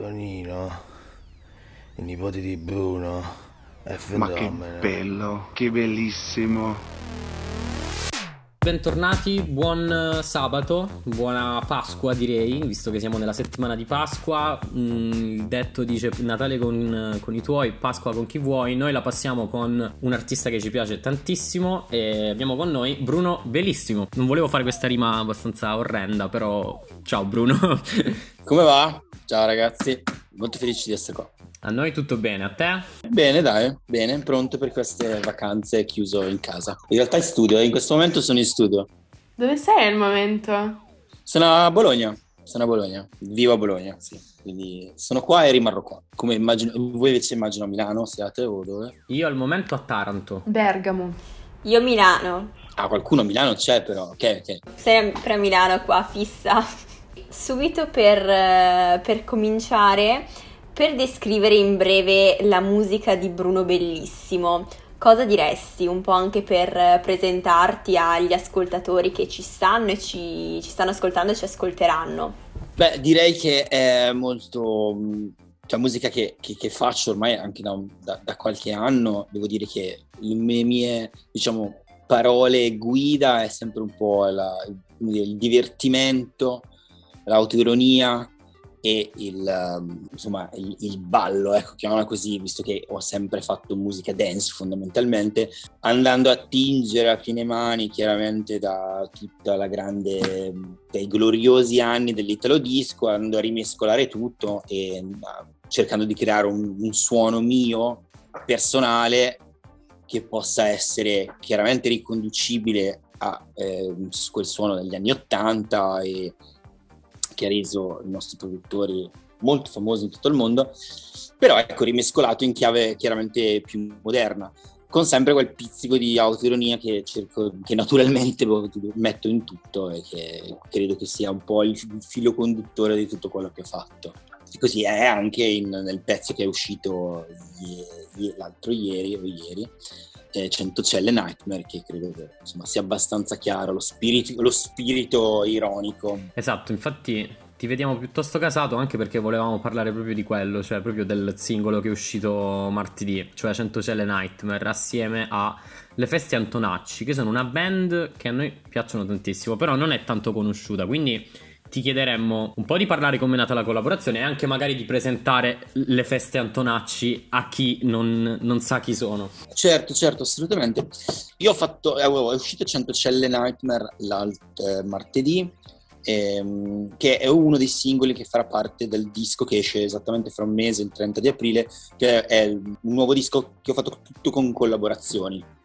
Tonino, il nipote di Bruno, è Ma che fenomeno. bello, che bellissimo. Bentornati, buon eh, sabato, buona Pasqua direi, visto che siamo nella settimana di Pasqua. Mm, il detto dice Natale con, con i tuoi, Pasqua con chi vuoi. Noi la passiamo con un artista che ci piace tantissimo e abbiamo con noi Bruno Bellissimo. Non volevo fare questa rima abbastanza orrenda, però ciao Bruno. Come va? Ciao ragazzi, molto felice di essere qua. A noi tutto bene, a te? Bene, dai, bene, pronto per queste vacanze chiuso in casa. In realtà in studio, in questo momento sono in studio. Dove sei al momento? Sono a Bologna, sono a Bologna, vivo a Bologna, sì. Quindi sono qua e rimarrò qua. Come immagino, voi invece immagino a Milano siate o dove? Io al momento a Taranto. Bergamo. Io Milano, Ah, qualcuno a Milano c'è però, ok, ok. sempre a Milano qua, fissa. Subito per, eh, per cominciare, per descrivere in breve la musica di Bruno Bellissimo, cosa diresti? Un po' anche per presentarti agli ascoltatori che ci stanno e ci, ci stanno ascoltando e ci ascolteranno. Beh, direi che è molto... mh, Cioè, musica che, che- che faccio ormai anche da, da- da qualche anno. Devo dire che le mie, diciamo, parole guida è sempre un po' la- il divertimento, l'autoironia e il, ehm, insomma, il, il ballo, ecco, chiamiamola così, visto che ho sempre fatto musica dance fondamentalmente, andando a tingere a piene mani chiaramente da tutta la grande, dai gloriosi anni dell'italo disco, andando a rimescolare tutto e eh, cercando di creare un, un suono mio personale che possa essere chiaramente riconducibile a eh, quel suono degli anni 80 e che ha reso i nostri produttori molto famosi in tutto il mondo, però ecco rimescolato in chiave chiaramente più moderna, con sempre quel pizzico di autoironia che cerco, che naturalmente metto in tutto e che credo che sia un po' il filo conduttore di tutto quello che ho fatto. E così è anche in- nel pezzo che è uscito l'altro ieri o ieri, eh, Centocelle Nightmare, che credo che insomma, sia abbastanza chiaro lo spirito, lo spirito ironico. Esatto, infatti ti vediamo piuttosto casato anche perché volevamo parlare proprio di quello, cioè proprio del singolo che è uscito martedì, cioè Centocelle Nightmare, assieme a Le Feste Antonacci, che sono una band che a noi piacciono tantissimo, però non è tanto conosciuta, quindi ti chiederemmo un po' di parlare come è nata la collaborazione e anche magari di presentare Le Feste Antonacci a chi non, non sa chi sono. Certo, certo, assolutamente. Io ho fatto, eh, è uscito Centocelle Nightmare l'alt- eh, martedì, ehm, che è uno dei singoli che farà parte del disco che esce esattamente fra un mese, il 30 di aprile, che è un nuovo disco che ho fatto tutto con collaborazioni.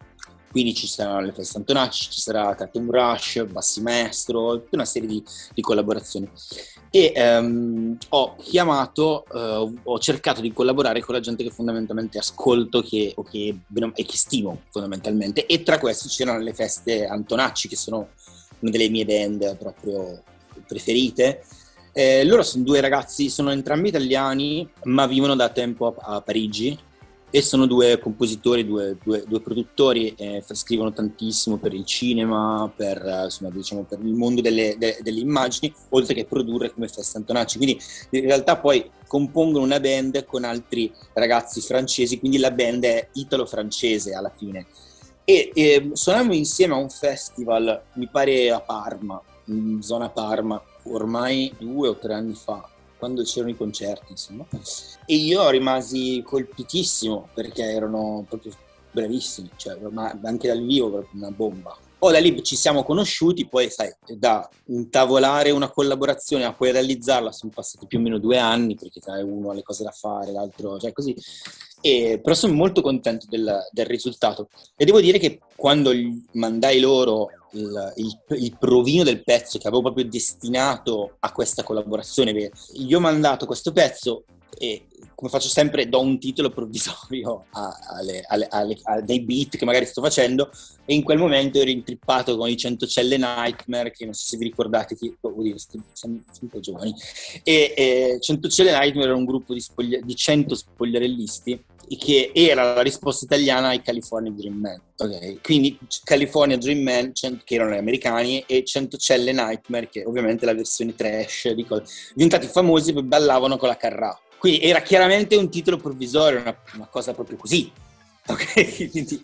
Quindi ci saranno le feste Antonacci, ci sarà Tatum Rush, Bassi Maestro, tutta una serie di, di collaborazioni. E ehm, ho chiamato, eh, ho cercato di collaborare con la gente che fondamentalmente ascolto che, che, e che stimo fondamentalmente. E tra questi c'erano le feste Antonacci, che sono una delle mie band proprio preferite. Eh, loro sono due ragazzi, sono entrambi italiani, ma vivono da tempo a, a Parigi e sono due compositori, due, due- due produttori, eh, scrivono tantissimo per il cinema, per, insomma, diciamo, per il mondo delle, de- delle immagini, oltre che produrre come Festa Antonacci. Quindi in realtà poi compongono una band con altri ragazzi francesi, quindi la band è italo-francese alla fine. E eh, suonavamo insieme a un festival, mi pare a Parma, in zona Parma, ormai due o tre anni fa, quando c'erano i concerti, insomma. E io rimasi colpitissimo perché erano proprio bravissimi, cioè, ma anche dal vivo proprio una bomba. Poi da lì ci siamo conosciuti, poi sai, da intavolare una collaborazione a poi realizzarla sono passati più o meno due anni, perché sai, uno ha le cose da fare, l'altro, cioè così. E, però sono molto contento del, del risultato. E devo dire che quando mandai loro il, il- il provino del pezzo che avevo proprio destinato a questa collaborazione, gli ho mandato questo pezzo e come faccio sempre do un titolo provvisorio a- alle- alle- alle- a dei beat che magari sto facendo e in quel momento ero intrippato con i Centocelle Nightmare che non so se vi ricordate che oh, dire, siamo, siamo un po' giovani e eh, Centocelle Nightmare era un gruppo di, spoglia- di 100 spogliarellisti che era la risposta italiana ai California Dream Man. ok? Quindi California Dream Man, che erano gli americani, e Centocelle Nightmare, che ovviamente è la versione trash di cose. Diventati famosi perché ballavano con la carrà. Quindi era chiaramente un titolo provvisorio, una, una cosa proprio così. Ok? Quindi,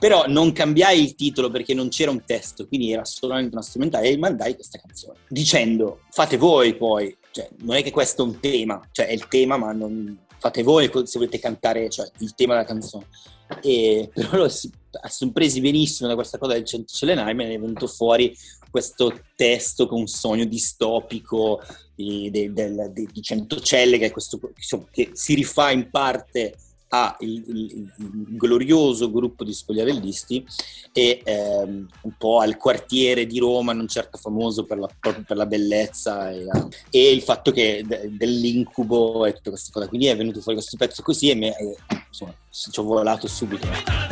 però non cambiai il titolo perché non c'era un testo, quindi era solamente una strumentale e mandai questa canzone dicendo fate voi poi, cioè, non è che questo è un tema, cioè è il tema ma non, fate voi se volete cantare cioè, il tema della canzone. E, però lo sono presi benissimo da questa cosa del Centocelenai, me ne è venuto fuori questo testo con un sogno distopico di, di, di, di Centocelle, che, questo, che si rifà in parte a il, il, il, glorioso gruppo di spogliarellisti e ehm, un po' al quartiere di Roma, non certo famoso per la, proprio per la bellezza e, la, e il fatto che de, dell'incubo e tutte queste cose. Quindi è venuto fuori questo pezzo così e me, eh, insomma, ci ho volato subito.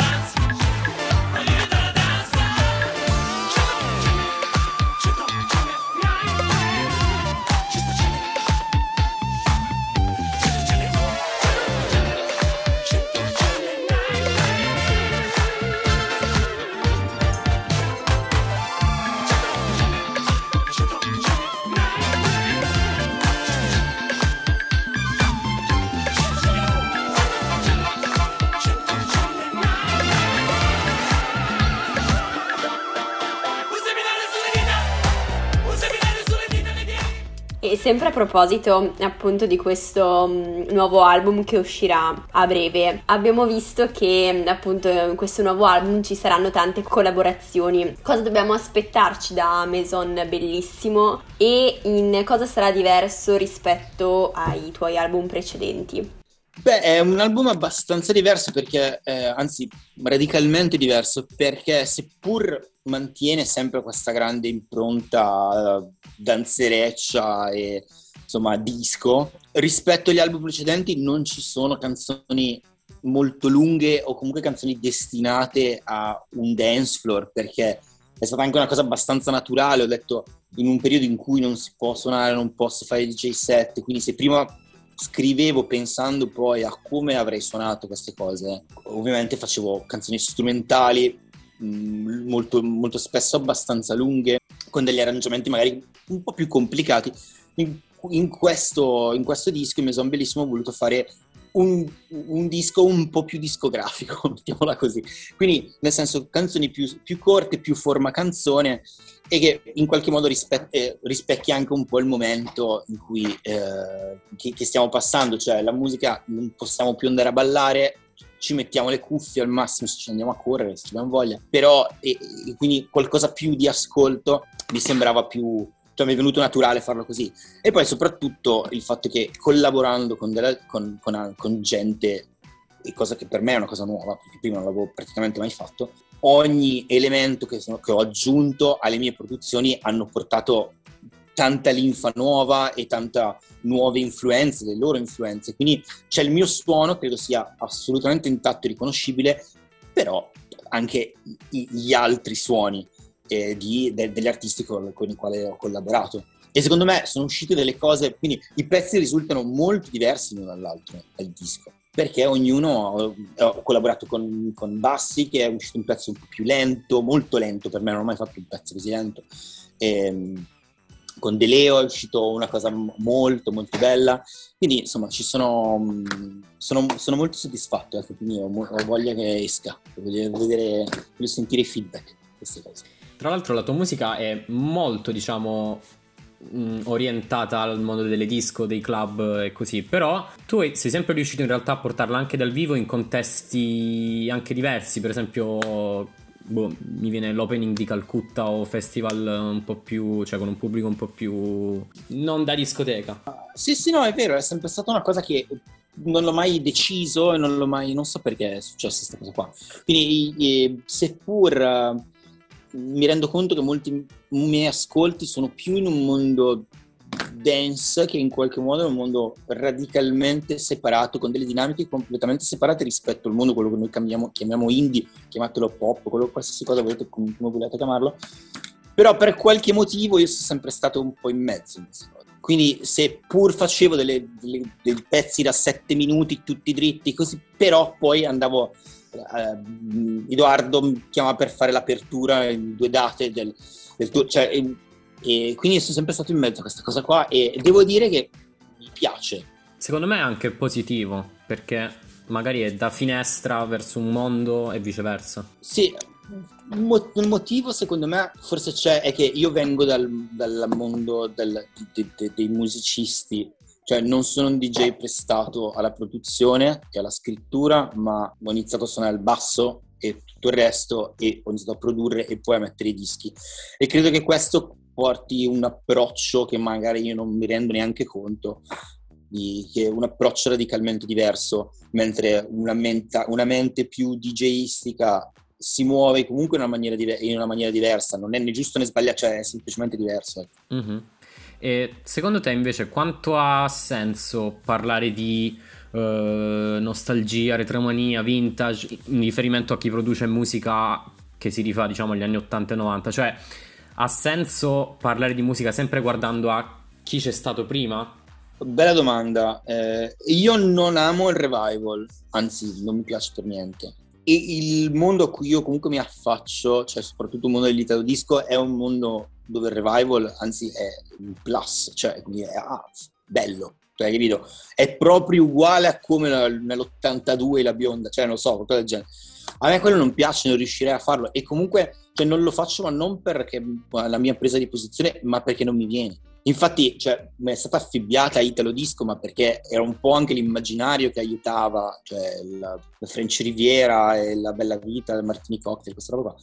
Sempre a proposito appunto di questo um, nuovo album che uscirà a breve, abbiamo visto che appunto in questo nuovo album ci saranno tante collaborazioni. Cosa dobbiamo aspettarci da Maison Bellissimo e in cosa sarà diverso rispetto ai tuoi album precedenti? Beh, è un album abbastanza diverso perché, eh, anzi, radicalmente diverso perché seppur mantiene sempre questa grande impronta uh, danzereccia e insomma disco, rispetto agli album precedenti non ci sono canzoni molto lunghe o comunque canzoni destinate a un dance floor perché è stata anche una cosa abbastanza naturale, ho detto in un periodo in cui non si può suonare, non posso fare DJ set, quindi se prima scrivevo pensando poi a come avrei suonato queste cose. Ovviamente facevo canzoni strumentali mm, molto, molto spesso abbastanza lunghe, con degli arrangiamenti magari un po' più complicati. In, in, questo, in questo disco, in Maison Bellissimo, ho voluto fare un, un, disco un po' più discografico, mettiamola così. Quindi, nel senso, canzoni più, più corte, più forma canzone, e che in qualche modo rispe- eh, rispecchia anche un po' il momento in cui eh, che, che, stiamo passando, cioè la musica non possiamo più andare a ballare, ci mettiamo le cuffie al massimo se ci andiamo a correre, se abbiamo voglia, però e, e quindi qualcosa più di ascolto mi sembrava più, cioè mi è venuto naturale farlo così. E poi soprattutto il fatto che collaborando con, della, con, con, con gente, cosa che per me è una cosa nuova, perché prima non l'avevo praticamente mai fatto, ogni elemento che, sono, che ho aggiunto alle mie produzioni hanno portato tanta linfa nuova e tanta nuove influenze, le loro influenze. Quindi c'è il mio suono, credo sia assolutamente intatto e riconoscibile, però anche gli altri suoni eh, di, de, degli artisti con, con, i quali ho collaborato. E secondo me sono uscite delle cose, quindi i pezzi risultano molto diversi l'uno dall'altro dal disco perché ognuno ho collaborato con, con, Bassi che è uscito un pezzo un po' più lento, molto lento per me, non ho mai fatto un pezzo così lento. E, ehm, con De Leo è uscito una cosa molto molto bella, quindi insomma ci sono, sono, sono molto soddisfatto, ecco, quindi ho, ho, voglia che esca, voglio, vedere, voglio sentire i feedback, queste cose. Tra l'altro la tua musica è molto, diciamo, mh, orientata al mondo delle disco, dei club e così, però tu sei sempre riuscito in realtà a portarla anche dal vivo in contesti anche diversi, per esempio boh, mi viene l'opening di Calcutta o festival un po' più, cioè con un pubblico un po' più non da discoteca. Sì, sì, no, è vero, è sempre stata una cosa che non l'ho mai deciso e non l'ho mai, non so perché è successa questa cosa qua. Quindi, seppur mi rendo conto che molti miei ascolti sono più in un mondo dance che in qualche modo è un mondo radicalmente separato, con delle dinamiche completamente separate rispetto al mondo, quello che noi chiamiamo, chiamiamo indie, chiamatelo pop, quello, qualsiasi cosa volete, come volete chiamarlo. Però per qualche motivo io sono sempre stato un po' in mezzo. Quindi se pur facevo delle, delle, dei pezzi da sette minuti tutti dritti, così, però poi andavo eh, Edoardo mi chiama per fare l'apertura in due date del, del tour, cioè, e, e quindi sono sempre stato in mezzo a questa cosa qua e devo dire che mi piace, secondo me è anche positivo, perché magari è da finestra verso un mondo e viceversa. Sì, un motivo secondo me forse c'è è che io vengo dal, dal mondo del- de- de- dei musicisti, cioè non sono un DJ prestato alla produzione e alla scrittura, ma ho iniziato a suonare il basso e tutto il resto e ho iniziato a produrre e poi a mettere i dischi. E credo che questo porti un approccio che magari io non mi rendo neanche conto di, che è un approccio radicalmente diverso, mentre una, menta- una mente più DJistica si muove comunque in una maniera, diver- in una maniera diversa, non è né giusto né sbagliato, cioè è semplicemente diverso. ecco. E secondo te invece quanto ha senso parlare di eh, nostalgia, retromania, vintage in riferimento a chi produce musica che si rifà diciamo agli anni 80 e 90? Cioè ha senso parlare di musica sempre guardando a chi c'è stato prima? Bella domanda. Eh, io non amo il revival, anzi, non mi piace per niente. E il mondo a cui io comunque mi affaccio, cioè soprattutto il mondo dell'italo disco, è un mondo dove il revival, anzi, è un plus, cioè quindi è ah, bello. Cioè, capito? È proprio uguale a come la- nell'82 la bionda, cioè non so, qualcosa del genere. A me quello non piace, non riuscirei a farlo e comunque cioè, non lo faccio ma non perché la mia presa di posizione, ma perché non mi viene. Infatti, cioè, mi è stata affibbiata Italo Disco, ma perché era un po' anche l'immaginario che aiutava, cioè la, la French Riviera e la Bella Vita, il Martini Cocktail, questa roba qua.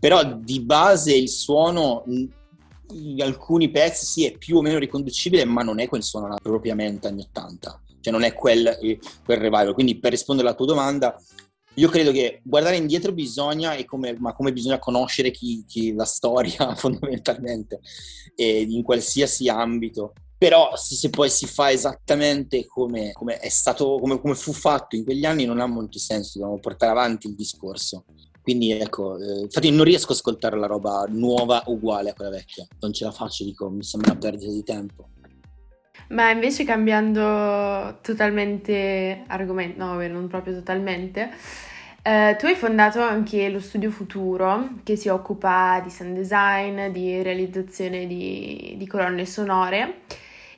Però di base il suono, in alcuni pezzi sì, è più o meno riconducibile, ma non è quel suono là propriamente anni 80. Cioè non è quel, eh, quel revival. Quindi per rispondere alla tua domanda, io credo che guardare indietro bisogna, e come, ma come bisogna conoscere chi, chi la storia fondamentalmente, in qualsiasi ambito. Però se, se poi si fa esattamente come, come è stato, come, come fu fatto in quegli anni, non ha molto senso, dobbiamo portare avanti il discorso. Quindi ecco, eh, infatti non riesco a ascoltare la roba nuova uguale a quella vecchia, non ce la faccio, dico, mi sembra una perdita di tempo. Ma invece cambiando totalmente argomento, no, vabbè, non proprio totalmente, eh, tu hai fondato anche lo Studio Futuro che si occupa di sound design, di realizzazione di, di colonne sonore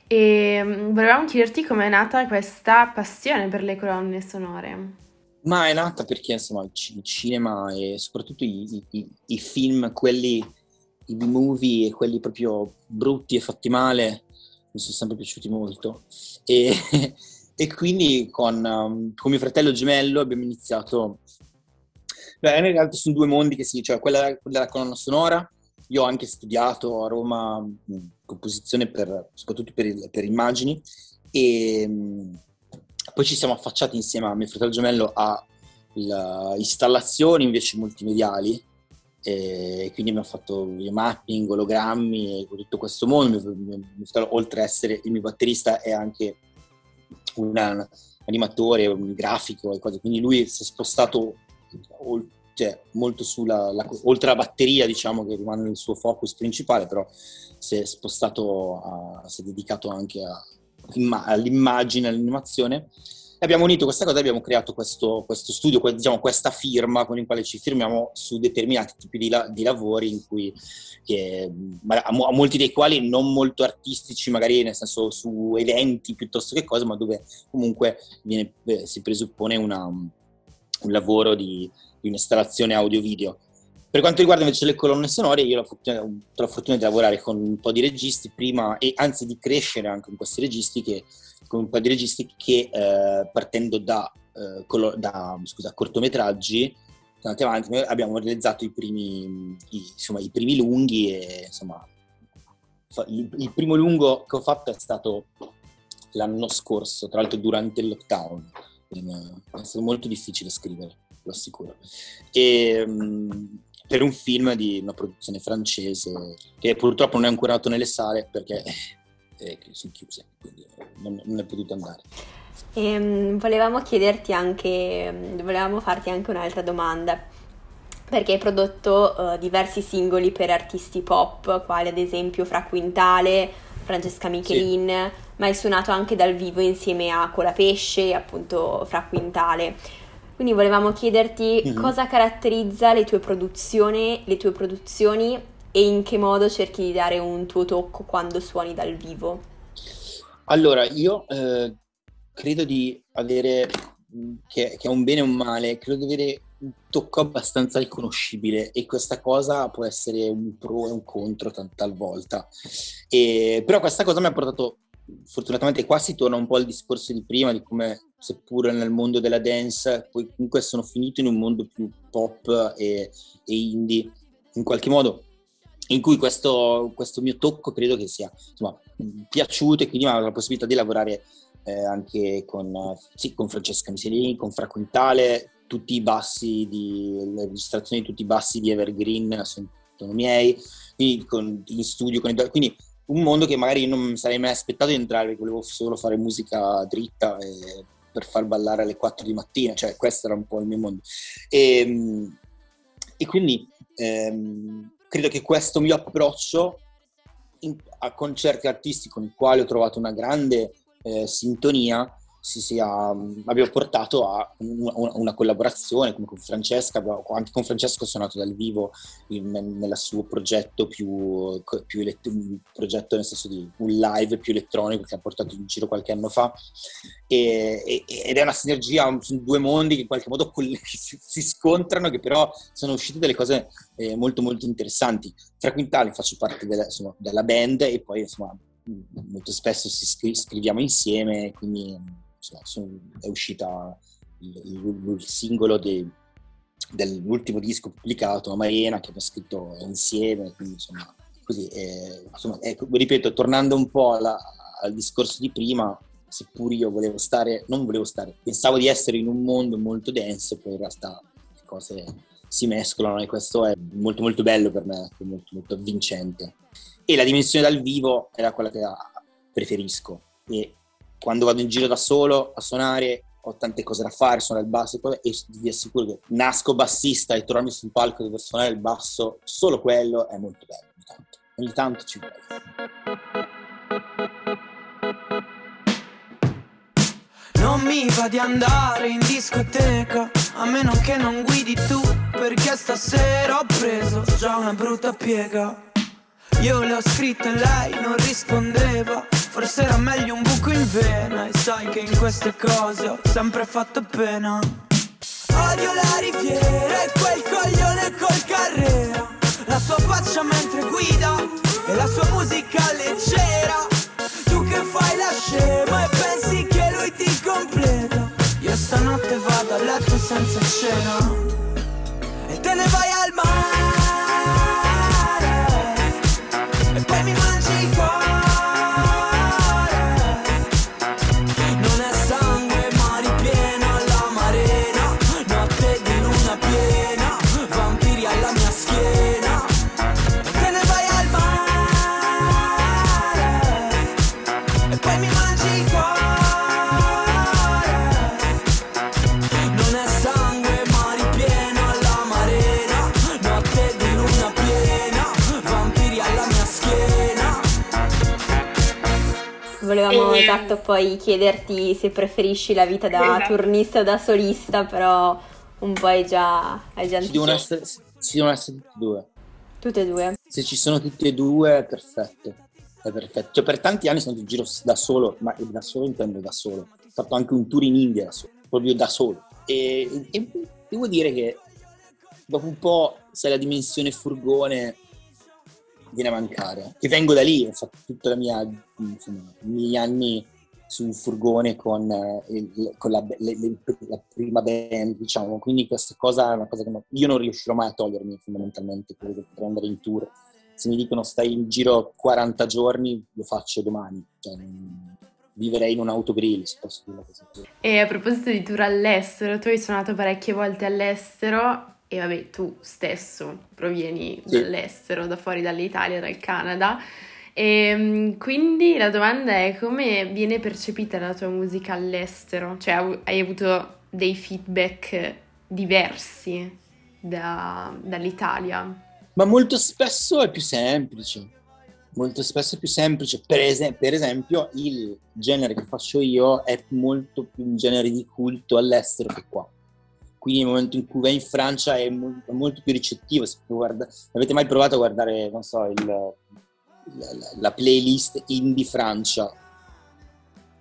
e mm, volevamo chiederti com'è nata questa passione per le colonne sonore. Ma è nata perché insomma il ci- il cinema e soprattutto i, i- i- film, quelli, i B-movie e quelli proprio brutti e fatti male, mi sono sempre piaciuti molto. E, e quindi con, um, con mio fratello gemello abbiamo iniziato... Beh, in realtà sono due mondi che si, cioè quella della colonna sonora. Io ho anche studiato a Roma mh, composizione per, soprattutto per, il- per immagini e mh, poi ci siamo affacciati insieme a mio fratello gemello a la- installazioni invece multimediali e quindi abbiamo fatto video mapping, ologrammi tutto questo mondo. Oltre a essere il mio batterista, è anche un animatore, un grafico e cose. Quindi lui si è spostato cioè, molto sulla, la- oltre alla batteria, diciamo che rimane il suo focus principale, però si è spostato, a- si è dedicato anche a- imma- all'immagine, all'animazione. Abbiamo unito questa cosa e abbiamo creato questo, questo studio, diciamo, questa firma con il quale ci firmiamo su determinati tipi di, la- di lavori in cui, che, a, a molti dei quali non molto artistici, magari nel senso su eventi piuttosto che cose, ma dove comunque viene- eh, si presuppone una- un lavoro di, di un'installazione audio-video. Per quanto riguarda invece le colonne sonore, io ho avuto la fortuna di lavorare con un po' di registi prima e anzi di crescere anche con questi registi che, con un po' di registi che eh, partendo da, eh, colo- da, scusa, cortometraggi andati avanti, noi abbiamo realizzato i primi, i, insomma, i primi lunghi e insomma il, il primo lungo che ho fatto è stato l'anno scorso, tra l'altro durante il lockdown. Eh, È stato molto difficile scrivere, lo assicuro. E, mh, per un film di una produzione francese che purtroppo non è ancora andato nelle sale perché eh, sono chiuse, quindi non, non è potuto andare. Ehm, volevamo chiederti anche, volevamo farti anche un'altra domanda, perché hai prodotto eh, diversi singoli per artisti pop, quali ad esempio Fra Quintale, Francesca Michelin, ma hai suonato anche dal vivo insieme a Colapesce e appunto Fra Quintale. Quindi volevamo chiederti Mhm. cosa caratterizza le tue produzioni, le tue produzioni e in che modo cerchi di dare un tuo tocco quando suoni dal vivo. Allora, io eh, credo di avere, che, che è un bene o un male, credo di avere un tocco abbastanza riconoscibile e questa cosa può essere un pro e un contro talvolta. E, però questa cosa mi ha portato, fortunatamente qua si torna un po' al discorso di prima, di come seppure nel mondo della dance, poi comunque sono finito in un mondo più pop e, e indie, in qualche modo in cui questo, questo, mio tocco credo che sia insomma, piaciuto e quindi ha la possibilità di lavorare eh, anche con, sì, con Francesca Miselini, con Fra Quintale, tutti i bassi di, le registrazioni tutti i bassi di Evergreen sono, miei, quindi con, in studio, con quindi un mondo che magari non sarei mai aspettato di entrare, perché volevo solo fare musica dritta e, per far ballare alle 4 di mattina, cioè questo era un po' il mio mondo. E, ehm, e quindi ehm, credo che questo mio approccio in, a concerti artistici con i quali ho trovato una grande eh, sintonia si sia, abbiamo portato a una, una, collaborazione come con Francesca, anche con Francesco ho suonato dal vivo nel suo progetto più, più elett- progetto nel senso di un live più elettronico che ha portato in giro qualche anno fa e, e, ed è una sinergia, sono due mondi che in qualche modo si, si scontrano che però sono uscite delle cose eh, molto molto interessanti. Tra Quintali faccio parte della, insomma, della band e poi insomma molto spesso si scriviamo insieme, quindi insomma, sono, è uscita il, il, il singolo de, dell'ultimo disco pubblicato, Mariena, che abbiamo scritto insieme, quindi insomma, così, eh, insomma ecco, ripeto, tornando un po' alla, al discorso di prima, seppur io volevo stare, non volevo stare, pensavo di essere in un mondo molto denso, poi in realtà le cose si mescolano e questo è molto molto bello per me, molto molto avvincente. E la dimensione dal vivo era quella che preferisco e quando vado in giro da solo a suonare ho tante cose da fare, suonare il basso e vi assicuro che nasco bassista e trovarmi sul palco dove suonare il basso, solo quello è molto bello. Ogni tanto, ogni tanto ci vuole. Non mi va di andare in discoteca a meno che non guidi tu perché stasera ho preso già una brutta piega. Io le ho scritto e lei non rispondeva Forse era meglio un buco in vena E sai che in queste cose ho sempre fatto pena. Odio la riviera e quel coglione col carrera. La sua faccia mentre guida e la sua musica leggera. Tu che fai la scema e pensi che lui ti completa. Io stanotte vado a letto senza cena E te ne vai al mare esatto poi chiederti se preferisci la vita da esatto. turnista o da solista, però un po' hai già, hai già ci devono, essere, ci devono essere tutti e due. Tutte e due. Se ci sono tutti e due è perfetto. È perfetto. Cioè, per tanti anni sono in giro da solo, ma da solo intendo da solo. Ho fatto anche un tour in India da solo, proprio da solo. E, e devo dire che dopo un po', sai, la dimensione furgone viene a mancare. Che vengo da lì, ho fatto tutta la mia, insomma, i miei anni su un furgone con, eh, con la, le, le, la, prima band, diciamo, quindi questa cosa è una cosa che io non riuscirò mai a togliermi fondamentalmente, credo che andare in tour. Se mi dicono stai in giro 40 giorni, lo faccio domani. Cioè, viverei in un autogrill, se posso dire così. E a proposito di tour all'estero, tu hai suonato parecchie volte all'estero e vabbè tu stesso provieni sì. dall'estero, da fuori dall'Italia, dal Canada. E ehm, quindi la domanda è come viene percepita la tua musica all'estero? Cioè hai avuto dei feedback diversi da, dall'Italia? Ma molto spesso è più semplice, molto spesso è più semplice. Per, es- per, esempio il genere che faccio io è molto più un genere di culto all'estero che qua quindi nel momento in cui vai in Francia è molto, più ricettivo. Se guarda, avete mai provato a guardare, non so, il, la, la, playlist Indie Francia?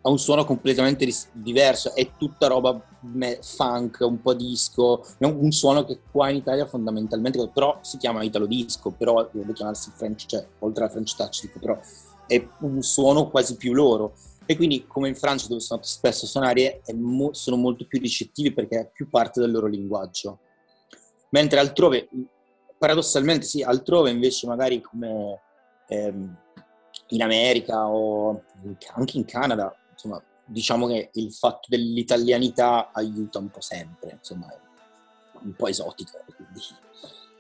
ha un suono completamente ris- diverso, è tutta roba me- funk, un po' disco, è un, un suono che qua in Italia fondamentalmente, però si chiama italo disco, però dovrebbe chiamarsi French, cioè oltre alla French touch, però è un suono quasi più loro. E quindi, come in Francia, dove sono andato spesso a suonare, mo- sono molto più ricettivi perché è più parte del loro linguaggio. Mentre altrove, paradossalmente sì, altrove invece magari come ehm, in America o anche in Canada, insomma, diciamo che il fatto dell'italianità aiuta un po' sempre, insomma, è un po' esotico, quindi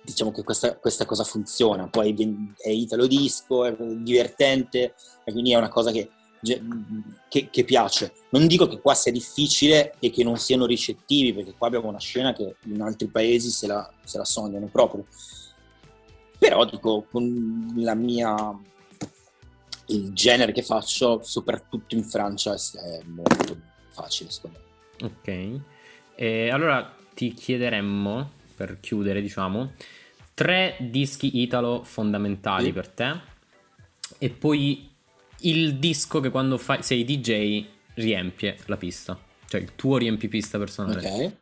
diciamo che questa, questa cosa funziona, poi è italo disco, è divertente e quindi è una cosa che, che, che, piace. Non dico che qua sia difficile e che non siano ricettivi, perché qua abbiamo una scena che in altri paesi se la, se la sognano proprio. Però dico, con la mia il genere che faccio, soprattutto in Francia, è molto facile secondo me. Ok, e allora ti chiederemmo, per chiudere diciamo, tre dischi italo fondamentali sì. per te e poi il disco che quando fai, sei DJ riempie la pista, cioè il tuo riempipista personale. Ok,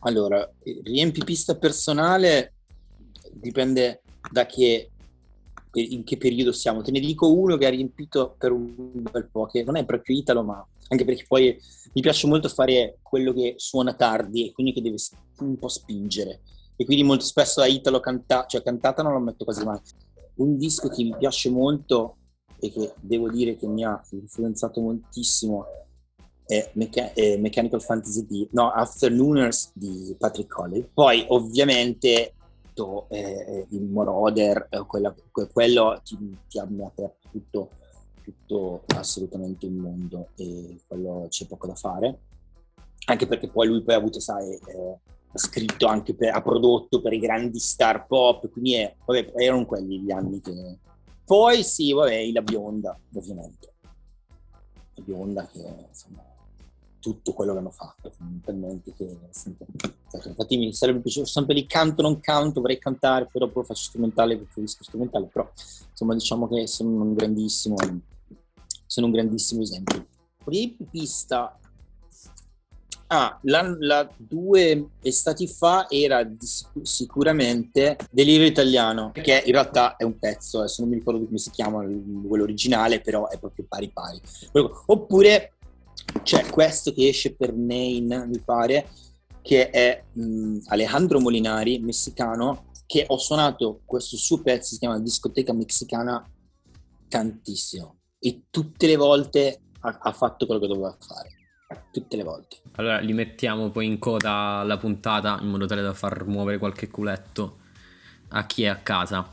allora, riempipista personale dipende da che in che periodo siamo. Te ne dico uno che ha riempito per un bel po', che non è proprio italo, ma anche perché poi mi piace molto fare quello che suona tardi e quindi che deve un po' spingere. E quindi molto spesso a italo canta- cioè cantata non lo metto quasi mai. Un disco che mi piace molto e che devo dire che mi ha influenzato moltissimo è, Mecha- è Mechanical Fantasy di no, Afternooners di Patrick Colley. Poi ovviamente fatto eh, il Moroder, eh, quella, quello ti, ti ha aperto tutto, tutto assolutamente il mondo e quello c'è poco da fare. Anche perché poi lui poi ha avuto, sai, eh, ha scritto anche, per, ha prodotto per i grandi star pop, quindi è, vabbè, erano quelli gli anni che... Poi sì, vabbè, la bionda, ovviamente. La bionda che, insomma, tutto quello che hanno fatto, fondamentalmente. Che, cioè, infatti mi sarebbe piaciuto sempre lì canto, non canto, vorrei cantare, poi dopo faccio strumentale, preferisco strumentale, però insomma diciamo che sono un grandissimo, sono un grandissimo esempio. Riempipista, Ah, la, la, due estati fa era sicuramente Delirio Italiano, che in realtà è un pezzo, adesso non mi ricordo come si chiama quello originale, però è proprio pari pari. Oppure c'è questo che esce per Nain, mi pare, che è mh, Alejandro Molinari, messicano, che ho suonato questo suo pezzo, si chiama Discoteca Mexicana, tantissimo. E tutte le volte ha, ha fatto quello che doveva fare. Tutte le volte. Allora li mettiamo poi in coda alla puntata in modo tale da far muovere qualche culetto a chi è a casa.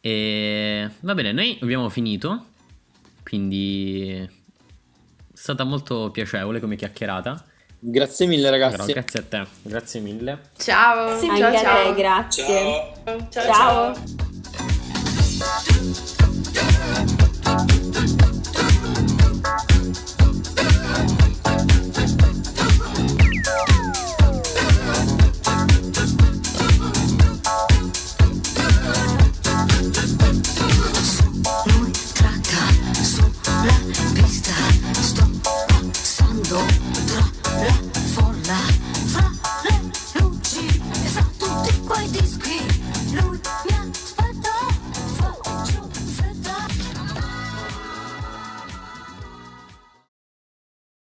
E va bene, noi abbiamo finito. Quindi è stata molto piacevole come chiacchierata. Grazie mille ragazzi. Però, grazie a te, grazie mille. Ciao. Sì, ciao, ciao. a te, grazie. ciao. ciao. ciao.